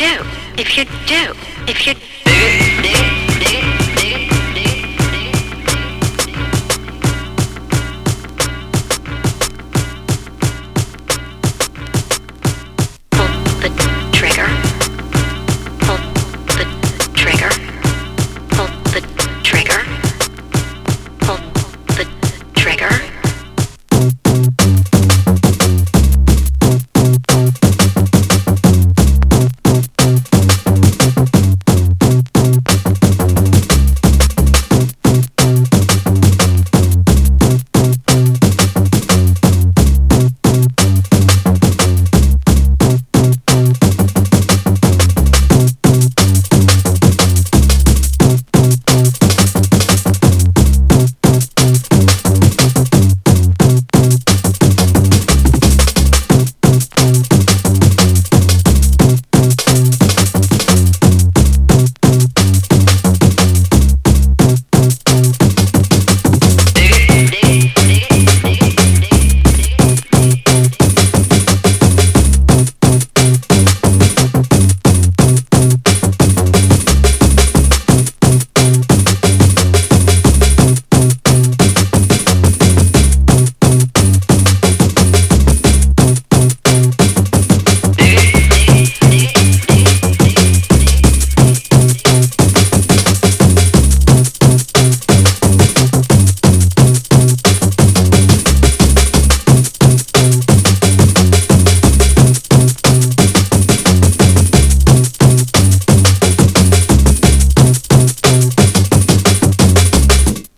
do, if you do, if you do, do.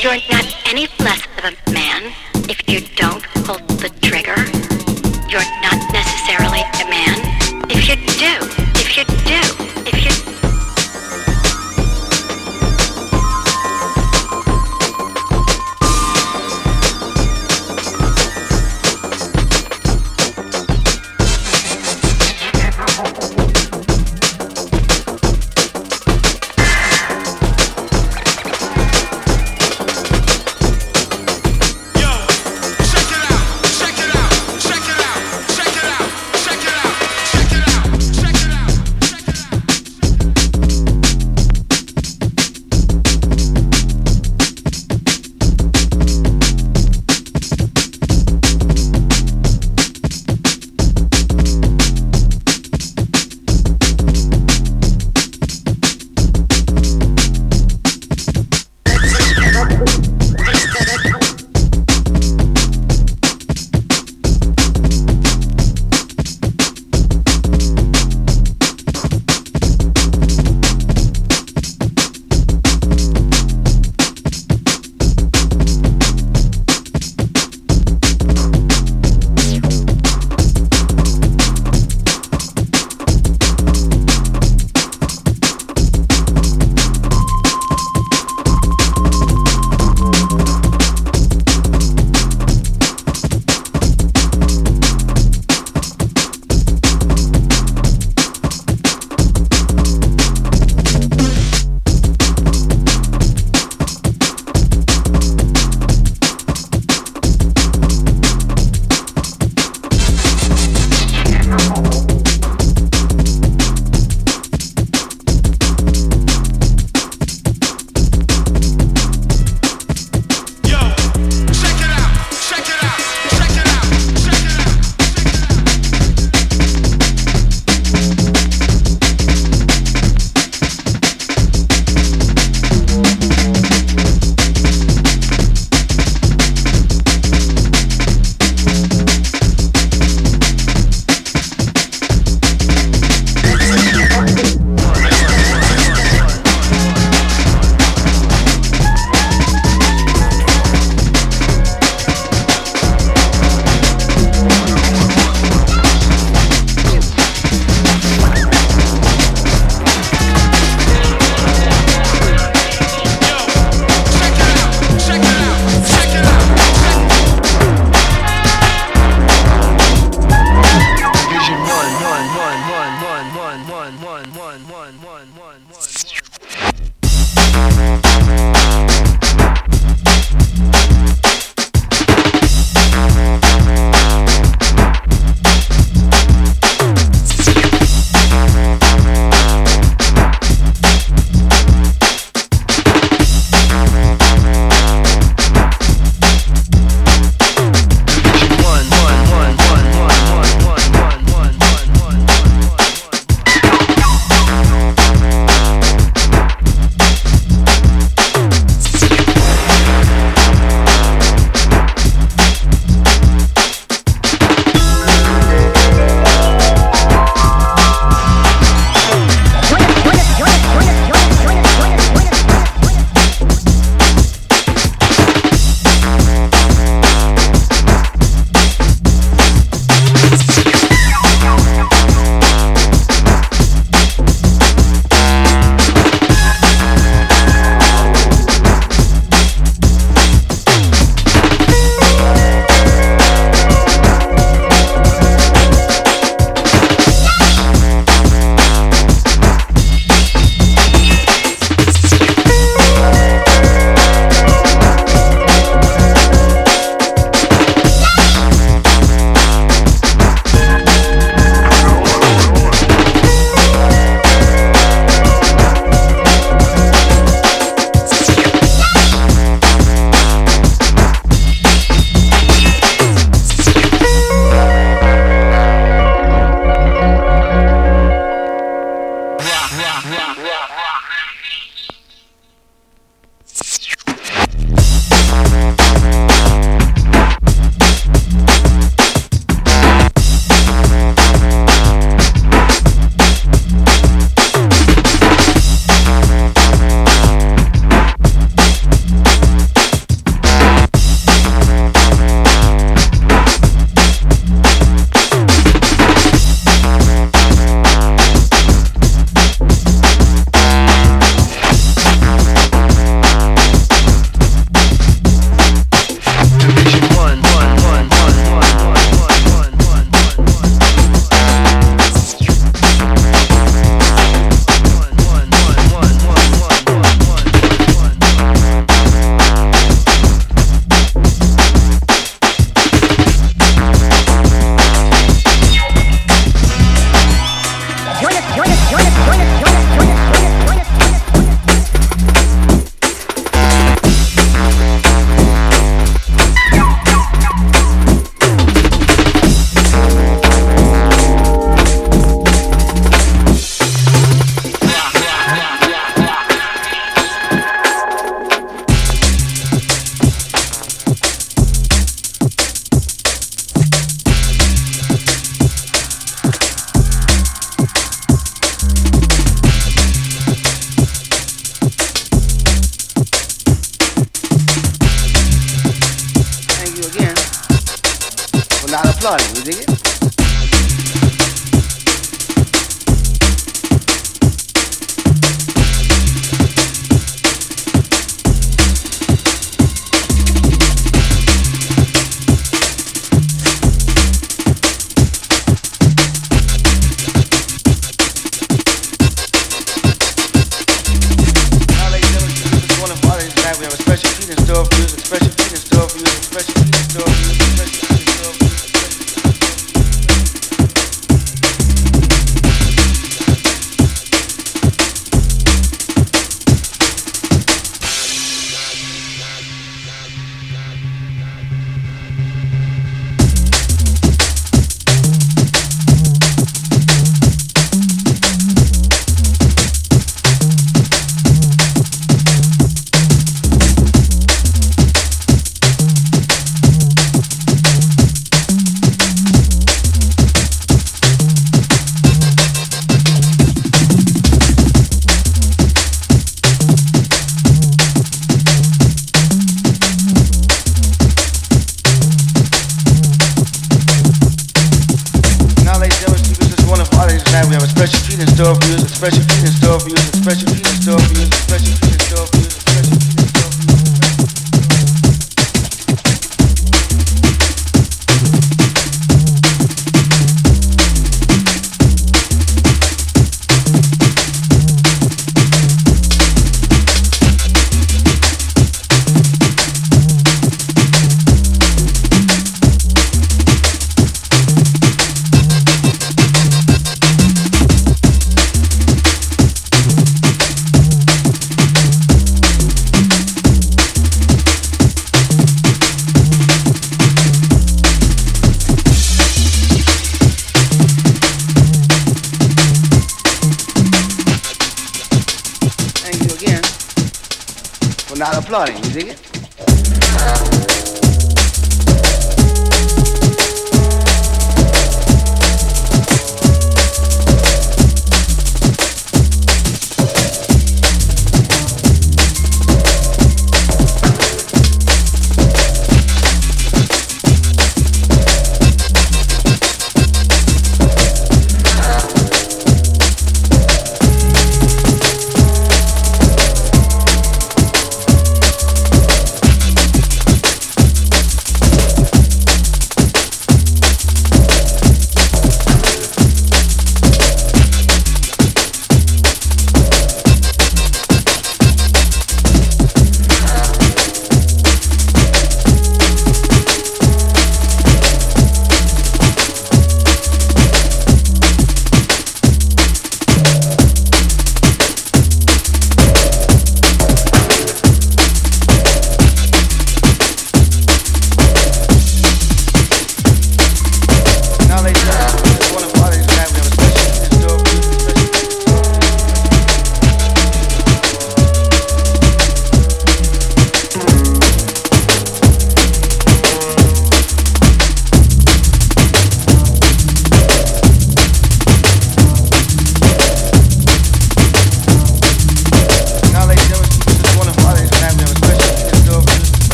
You're not any less of a man if you don't hold the trigger. You're not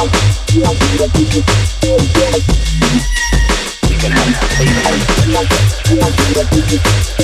We can have a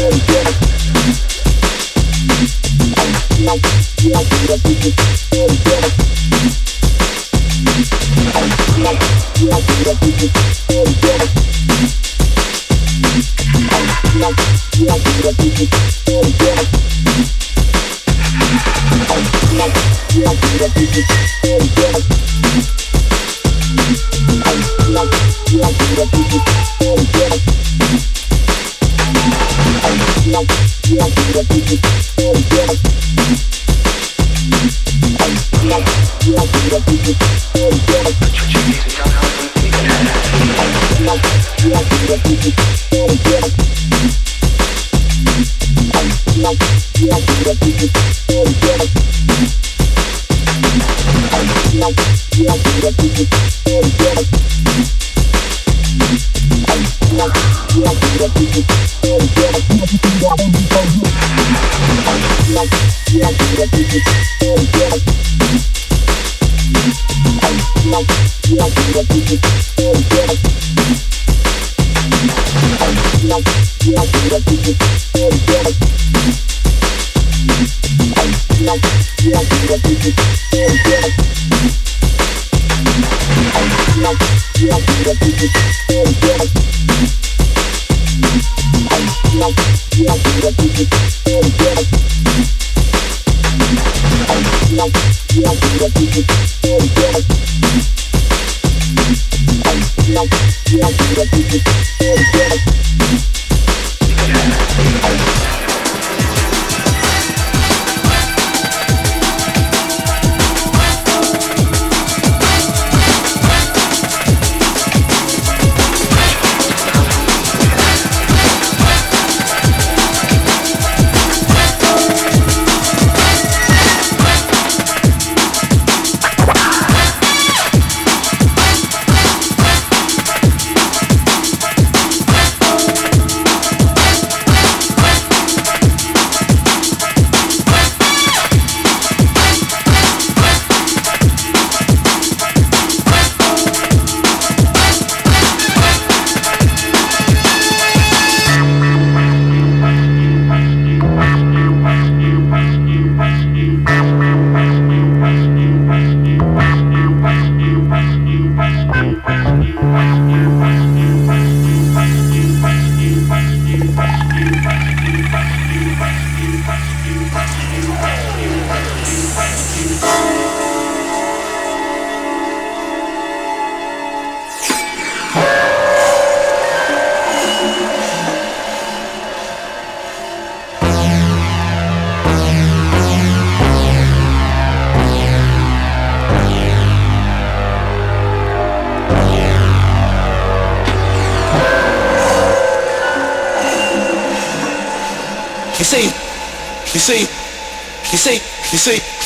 Thank you.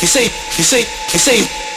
you see, you see, you see.